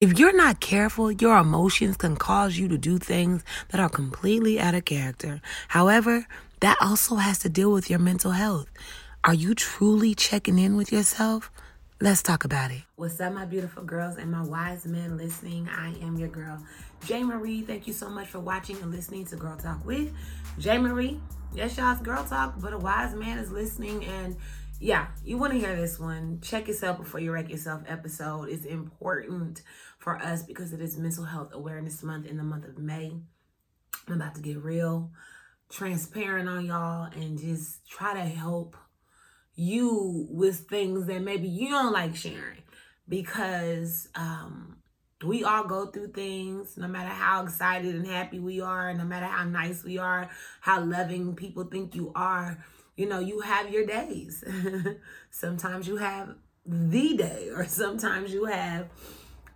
If you're not careful, your emotions can cause you to do things that are completely out of character. However, that also has to deal with your mental health. Are you truly checking in with yourself? Let's talk about it. What's up, my beautiful girls and my wise men listening? I am your girl, Jay Marie. Thank you so much for watching and listening to Girl Talk with Jay Marie. Yes, y'all, it's Girl Talk, but a wise man is listening and yeah, you want to hear this one. Check yourself before you wreck yourself episode is important for us because it is Mental Health Awareness Month in the month of May. I'm about to get real transparent on y'all and just try to help you with things that maybe you don't like sharing because um we all go through things no matter how excited and happy we are no matter how nice we are how loving people think you are you know, you have your days. sometimes you have the day, or sometimes you have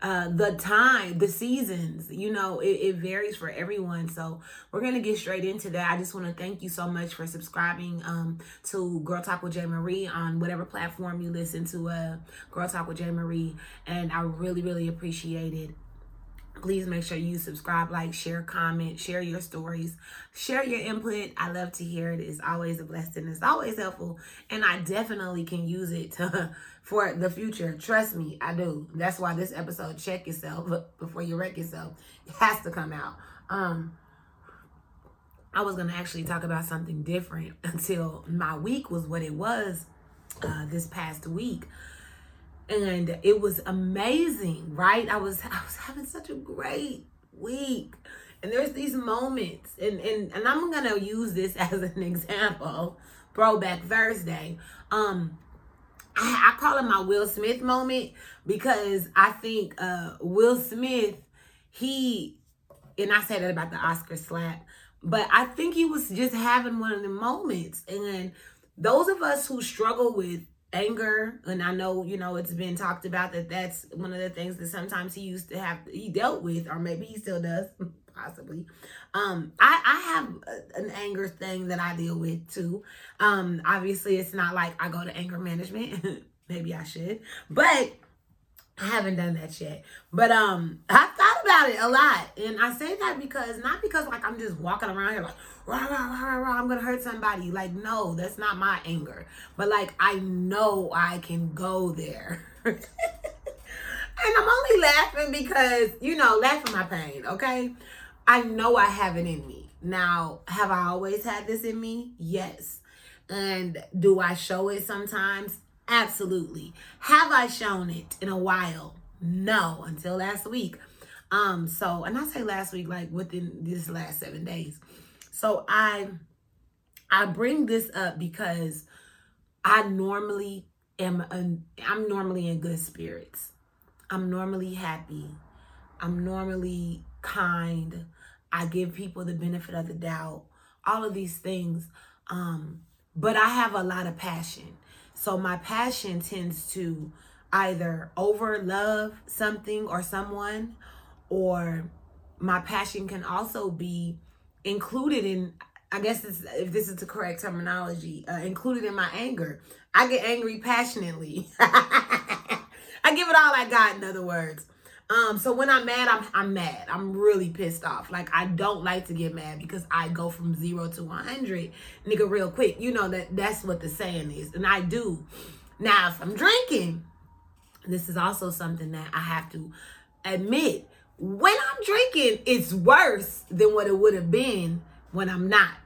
uh, the time, the seasons. You know, it, it varies for everyone. So we're gonna get straight into that. I just want to thank you so much for subscribing um, to Girl Talk with J Marie on whatever platform you listen to uh, Girl Talk with J Marie, and I really, really appreciate it please make sure you subscribe like share comment share your stories. Share your input. I love to hear it. It's always a blessing. It's always helpful. And i definitely can use it to, for the future. Trust me i do. That's why this episode check yourself before you wreck yourself has to come out. Um i was gonna actually talk about something different until my week was what it was uh, this past week and it was amazing, right? I was I was having such a great week. And there's these moments, and and, and I'm gonna use this as an example. Throwback Thursday. Um, I, I call it my Will Smith moment because I think uh Will Smith, he and I said that about the Oscar slap, but I think he was just having one of the moments. And those of us who struggle with anger and i know you know it's been talked about that that's one of the things that sometimes he used to have he dealt with or maybe he still does possibly. Um i i have an anger thing that i deal with too. Um obviously it's not like i go to anger management. Maybe i should but I haven't done that yet. But um I thought about it a lot. And I say that because not because like I'm just walking around here like rah, rah, rah, rah, I'm gonna hurt somebody. Like, no, that's not my anger. But like I know I can go there. and I'm only laughing because, you know, laughing my pain, okay? I know I have it in me. Now, have I always had this in me? Yes. And do I show it sometimes? Absolutely. Have I shown it in a while? No, until last week. Um, so and I say last week, like within this last seven days. So I I bring this up because I normally am an, I'm normally in good spirits. I'm normally happy. I'm normally kind. I give people the benefit of the doubt. All of these things. Um, but I have a lot of passion. So my passion tends to either over love something or someone, or my passion can also be included in I guess this, if this is the correct terminology, uh, included in my anger. I get angry passionately. I give it all I got, in other words. Um, so when I'm mad, I'm I'm mad. I'm really pissed off. Like I don't like to get mad because I go from zero to one hundred, nigga, real quick. You know that that's what the saying is, and I do. Now, if I'm drinking, this is also something that I have to admit. When I'm drinking, it's worse than what it would have been when I'm not.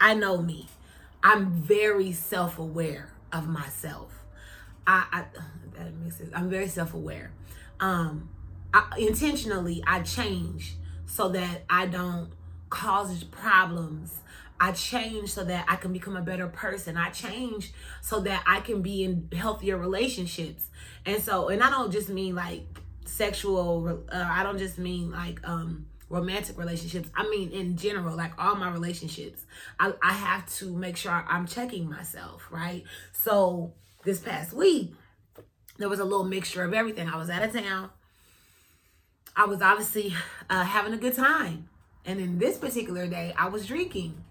I know me. I'm very self-aware of myself. I, I that makes sense. I'm very self-aware. Um, I, intentionally I change so that I don't cause problems. I change so that I can become a better person. I change so that I can be in healthier relationships. And so, and I don't just mean like sexual, uh, I don't just mean like um romantic relationships. I mean, in general, like all my relationships, I, I have to make sure I'm checking myself, right? So this past week, there was a little mixture of everything. I was out of town. I was obviously uh, having a good time. And in this particular day, I was drinking.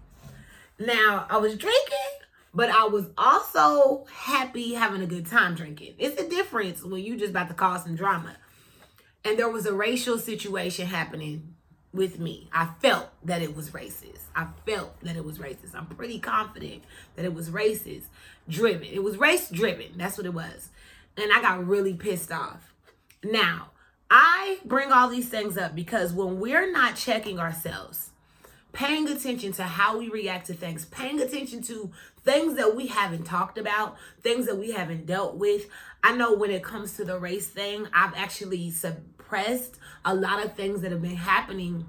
Now, I was drinking, but I was also happy having a good time drinking. It's a difference when you just about to cause some drama. And there was a racial situation happening with me. I felt that it was racist. I felt that it was racist. I'm pretty confident that it was racist driven. It was race driven. That's what it was. And I got really pissed off. Now, I bring all these things up because when we're not checking ourselves, paying attention to how we react to things, paying attention to things that we haven't talked about, things that we haven't dealt with. I know when it comes to the race thing, I've actually a lot of things that have been happening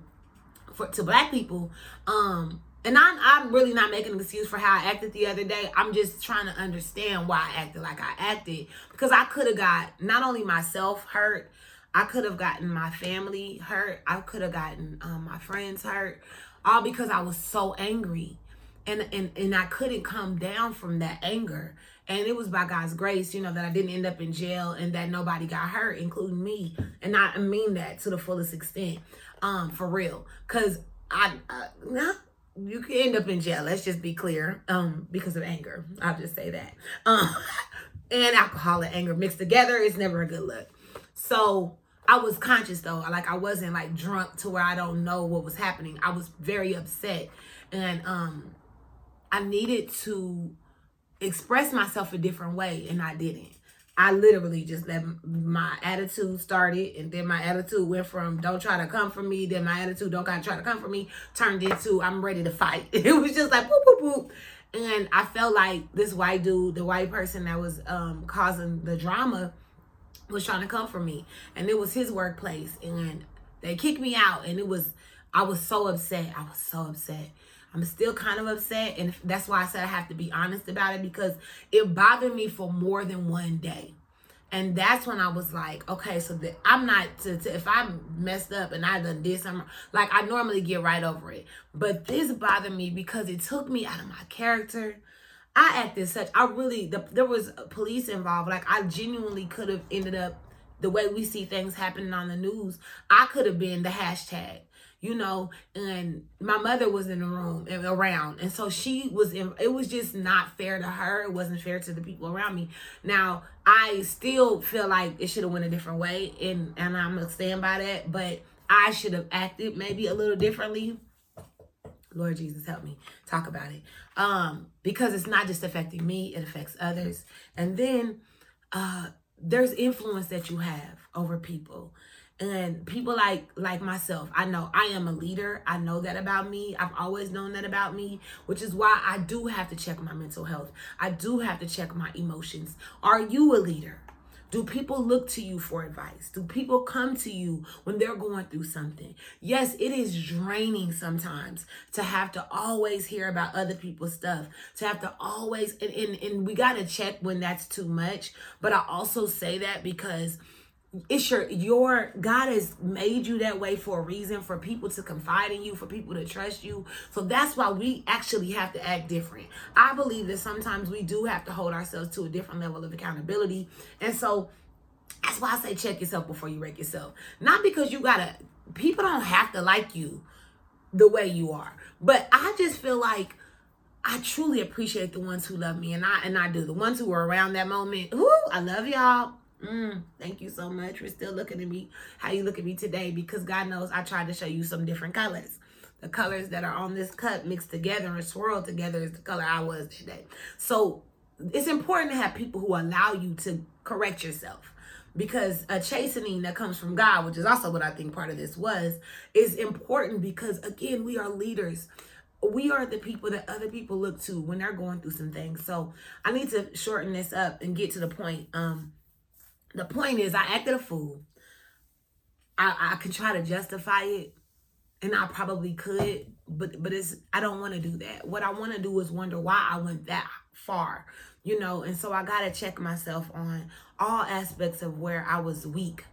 for to black people. Um and I'm, I'm really not making an excuse for how I acted the other day. I'm just trying to understand why I acted like I acted because I could have got not only myself hurt, I could have gotten my family hurt, I could have gotten um, my friends hurt, all because I was so angry and and and I couldn't come down from that anger. And it was by God's grace, you know, that I didn't end up in jail and that nobody got hurt, including me. And I mean that to the fullest extent, um, for real. Cause I, I not, you can end up in jail. Let's just be clear, um, because of anger. I'll just say that. Um, and alcohol and anger mixed together is never a good look. So I was conscious though, like I wasn't like drunk to where I don't know what was happening. I was very upset, and um, I needed to express myself a different way, and I didn't. I literally just let my attitude started, and then my attitude went from "don't try to come for me," then my attitude "don't try to come for me" turned into "I'm ready to fight." It was just like boop boop boop, and I felt like this white dude, the white person that was um, causing the drama, was trying to come for me, and it was his workplace, and they kicked me out, and it was I was so upset. I was so upset. I'm still kind of upset. And that's why I said I have to be honest about it because it bothered me for more than one day. And that's when I was like, okay, so that I'm not to, to, if I messed up and I done did something like I normally get right over it. But this bothered me because it took me out of my character. I acted such I really the, there was police involved. Like I genuinely could have ended up the way we see things happening on the news. I could have been the hashtag you know, and my mother was in the room and around. And so she was in, it was just not fair to her. It wasn't fair to the people around me. Now, I still feel like it should have went a different way and and I'm gonna stand by that, but I should have acted maybe a little differently. Lord Jesus help me talk about it. Um because it's not just affecting me, it affects others. And then uh there's influence that you have over people and people like like myself i know i am a leader i know that about me i've always known that about me which is why i do have to check my mental health i do have to check my emotions are you a leader do people look to you for advice? Do people come to you when they're going through something? Yes, it is draining sometimes to have to always hear about other people's stuff, to have to always, and, and, and we got to check when that's too much. But I also say that because it's your your God has made you that way for a reason for people to confide in you, for people to trust you. So that's why we actually have to act different. I believe that sometimes we do have to hold ourselves to a different level of accountability. And so that's why I say check yourself before you wreck yourself. Not because you gotta people don't have to like you the way you are. But I just feel like I truly appreciate the ones who love me and I and I do. The ones who were around that moment. Ooh, I love y'all Mm, thank you so much for still looking at me how you look at me today because God knows I tried to show you some different colors. The colors that are on this cup mixed together and swirled together is the color I was today. So it's important to have people who allow you to correct yourself because a chastening that comes from God, which is also what I think part of this was, is important because again, we are leaders. We are the people that other people look to when they're going through some things. So I need to shorten this up and get to the point. Um, the point is, I acted a fool. I, I can try to justify it, and I probably could, but but it's I don't want to do that. What I want to do is wonder why I went that far, you know. And so I gotta check myself on all aspects of where I was weak.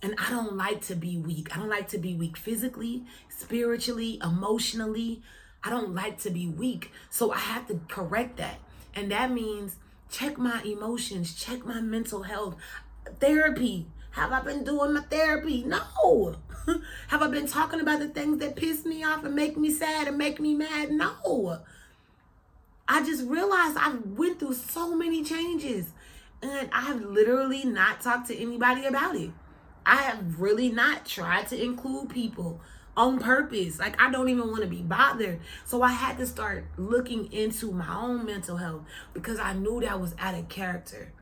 And I don't like to be weak. I don't like to be weak physically, spiritually, emotionally. I don't like to be weak. So I have to correct that. And that means check my emotions, check my mental health. Therapy. Have I been doing my therapy? No. Have I been talking about the things that piss me off and make me sad and make me mad? No. I just realized I went through so many changes and I've literally not talked to anybody about it. I have really not tried to include people on purpose. Like I don't even want to be bothered. So I had to start looking into my own mental health because I knew that was out of character.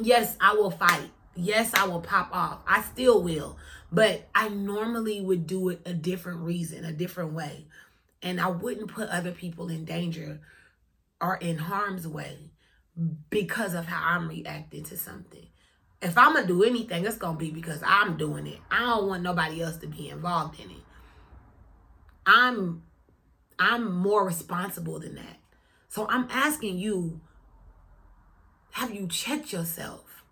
Yes, I will fight. Yes, I will pop off. I still will. But I normally would do it a different reason, a different way. And I wouldn't put other people in danger or in harm's way because of how I'm reacting to something. If I'm gonna do anything, it's gonna be because I'm doing it. I don't want nobody else to be involved in it. I'm I'm more responsible than that. So I'm asking you, have you checked yourself?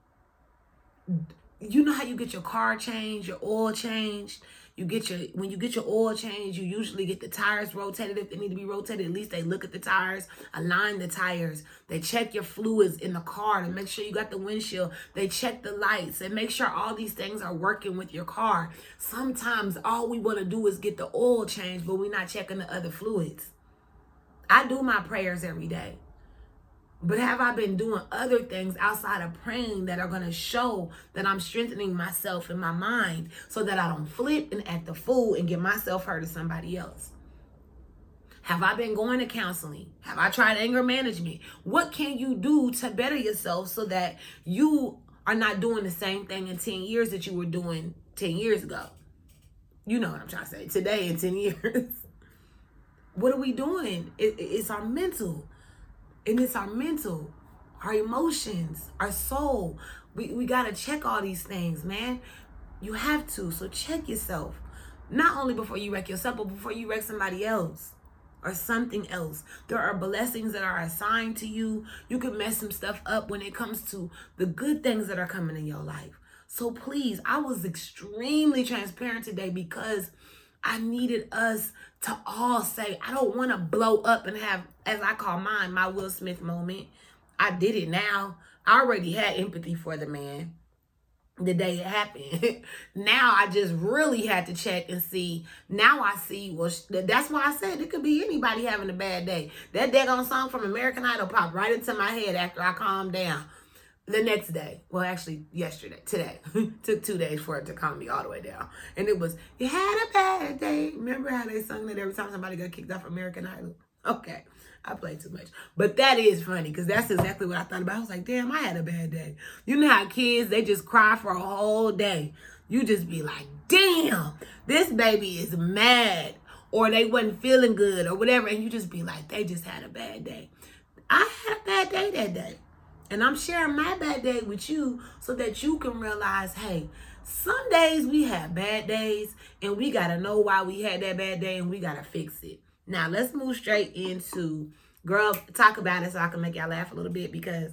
You know how you get your car changed, your oil changed, you get your when you get your oil change, you usually get the tires rotated if they need to be rotated. At least they look at the tires, align the tires. They check your fluids in the car to make sure you got the windshield. They check the lights and make sure all these things are working with your car. Sometimes all we want to do is get the oil change, but we're not checking the other fluids. I do my prayers every day. But have I been doing other things outside of praying that are going to show that I'm strengthening myself in my mind so that I don't flip and act the fool and get myself hurt to somebody else? Have I been going to counseling? Have I tried anger management? What can you do to better yourself so that you are not doing the same thing in 10 years that you were doing 10 years ago? You know what I'm trying to say. Today in 10 years. what are we doing? It, it's our mental and it's our mental, our emotions, our soul. We, we got to check all these things, man. You have to. So check yourself. Not only before you wreck yourself, but before you wreck somebody else or something else. There are blessings that are assigned to you. You can mess some stuff up when it comes to the good things that are coming in your life. So please, I was extremely transparent today because I needed us to all say, I don't want to blow up and have, as I call mine, my Will Smith moment. I did it now. I already had empathy for the man the day it happened. now I just really had to check and see. Now I see. Well, that's why I said it could be anybody having a bad day. That daggone song from American Idol popped right into my head after I calmed down the next day, well, actually yesterday, today, took two days for it to calm me all the way down. And it was, you had a bad day. Remember how they sung that every time somebody got kicked off American Idol? Okay, I play too much. But that is funny because that's exactly what I thought about. I was like, damn, I had a bad day. You know how kids, they just cry for a whole day. You just be like, damn, this baby is mad. Or they wasn't feeling good or whatever. And you just be like, they just had a bad day. I had a bad day that day. And I'm sharing my bad day with you so that you can realize, hey, some days we have bad days and we got to know why we had that bad day and we got to fix it. Now, let's move straight into, girl, talk about it so I can make y'all laugh a little bit because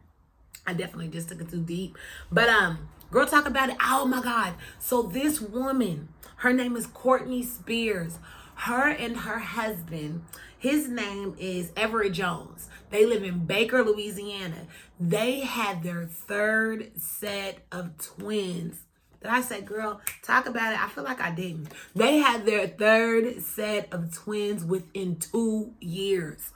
I definitely just took it too deep. But, um, girl, talk about it. Oh my God. So, this woman, her name is Courtney Spears. Her and her husband, his name is Everett Jones. They live in Baker, Louisiana. They had their third set of twins. Did I said, girl, talk about it? I feel like I didn't. They had their third set of twins within two years.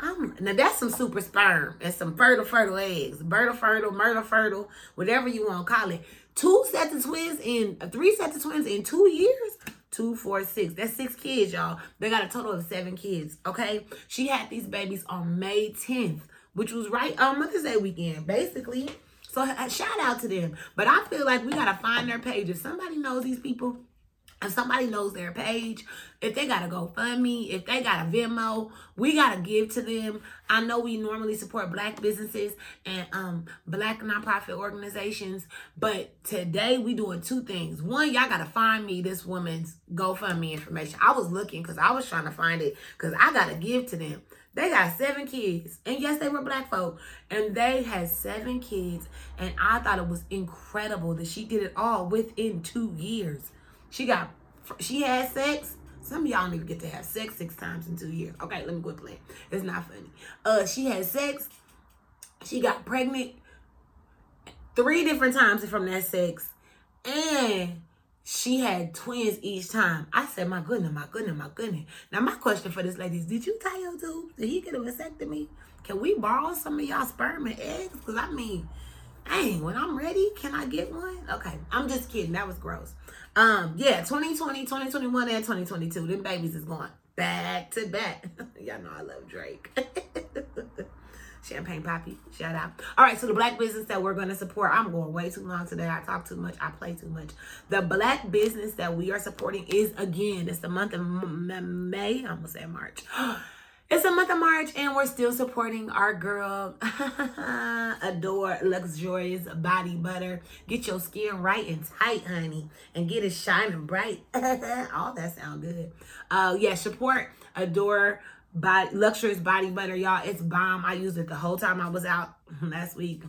I'm, now that's some super sperm and some fertile, fertile eggs. Fertile, fertile, murder, fertile, whatever you want to call it. Two sets of twins in, three sets of twins in two years? Two, four, six. That's six kids, y'all. They got a total of seven kids, okay? She had these babies on May 10th, which was right on Mother's Day weekend, basically. So uh, shout out to them. But I feel like we got to find their pages. Somebody knows these people, if somebody knows their page, if they got a GoFundMe, if they got a Venmo, we got to give to them. I know we normally support black businesses and um black nonprofit organizations, but today we doing two things. One, y'all got to find me this woman's GoFundMe information. I was looking because I was trying to find it because I got to give to them. They got seven kids. And yes, they were black folk. And they had seven kids. And I thought it was incredible that she did it all within two years. She got, she had sex. Some of y'all don't even get to have sex six times in two years. Okay, let me quit playing. It's not funny. Uh, she had sex. She got pregnant three different times from that sex, and she had twins each time. I said, my goodness, my goodness, my goodness. Now, my question for this lady is, did you tie your tubes? Did he get a vasectomy? Can we borrow some of y'all sperm and eggs? Because, I mean, Dang, when I'm ready, can I get one? Okay, I'm just kidding. That was gross. Um, yeah, 2020, 2021, and 2022. Them babies is going back to back. Y'all know I love Drake. Champagne Papi, shout out. All right, so the black business that we're going to support, I'm going way too long today. I talk too much, I play too much. The black business that we are supporting is, again, it's the month of May. I'm to say March. It's the month of March and we're still supporting our girl Adore Luxurious Body Butter. Get your skin right and tight, honey, and get it shining bright. All that sound good. Uh yeah, support Adore body luxurious body butter, y'all. It's bomb. I used it the whole time I was out last week.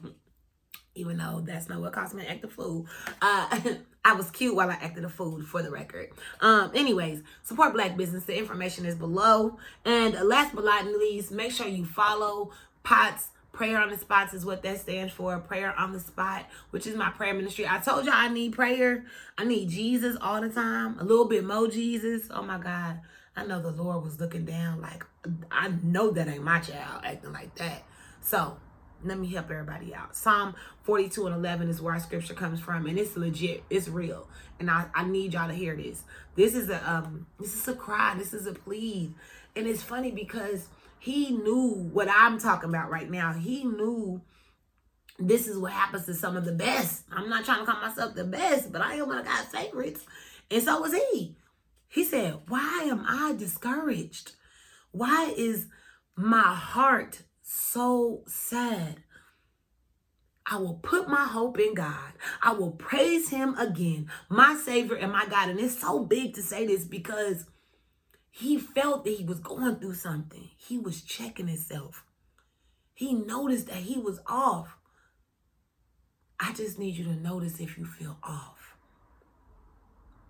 Even though that's not what caused me to act a fool. Uh I was cute while I acted a fool for the record. Um, anyways, support black business. The information is below. And last but not least, make sure you follow POTS. Prayer on the spots is what that stands for. Prayer on the spot, which is my prayer ministry. I told y'all I need prayer. I need Jesus all the time. A little bit more Jesus. Oh my God. I know the Lord was looking down like, I know that ain't my child acting like that. So let me help everybody out. Psalm 42 and 11 is where our scripture comes from, and it's legit. It's real, and I, I need y'all to hear this. This is a um, this is a cry. This is a plea, and it's funny because he knew what I'm talking about right now. He knew this is what happens to some of the best. I'm not trying to call myself the best, but I am one of God's favorites, and so was he. He said, "Why am I discouraged? Why is my heart?" So sad. I will put my hope in God. I will praise Him again, my Savior and my God. And it's so big to say this because he felt that he was going through something. He was checking himself. He noticed that he was off. I just need you to notice if you feel off.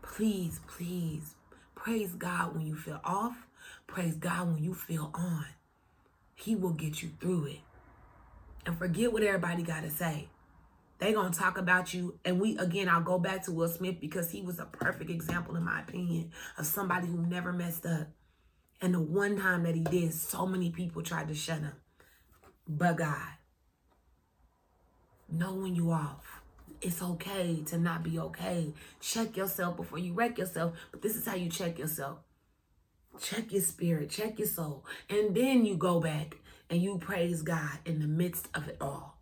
Please, please praise God when you feel off. Praise God when you feel on. He will get you through it. And forget what everybody got to say. They gonna talk about you. And we again, I'll go back to Will Smith because he was a perfect example, in my opinion, of somebody who never messed up. And the one time that he did, so many people tried to shut him. But God, know when you off. It's okay to not be okay. Check yourself before you wreck yourself. But this is how you check yourself. Check your spirit, check your soul. And then you go back and you praise God in the midst of it all.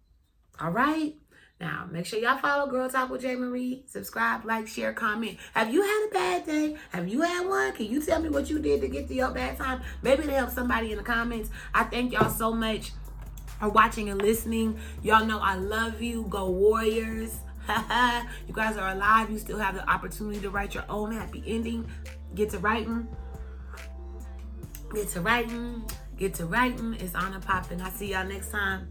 All right? Now, make sure y'all follow Girl Talk with J. Marie. Subscribe, like, share, comment. Have you had a bad day? Have you had one? Can you tell me what you did to get to your bad time? Maybe to help somebody in the comments. I thank y'all so much for watching and listening. Y'all know I love you. Go Warriors. you guys are alive. You still have the opportunity to write your own happy ending. Get to writing. Get to writing. Get to writing. It's on and popping. I'll see y'all next time.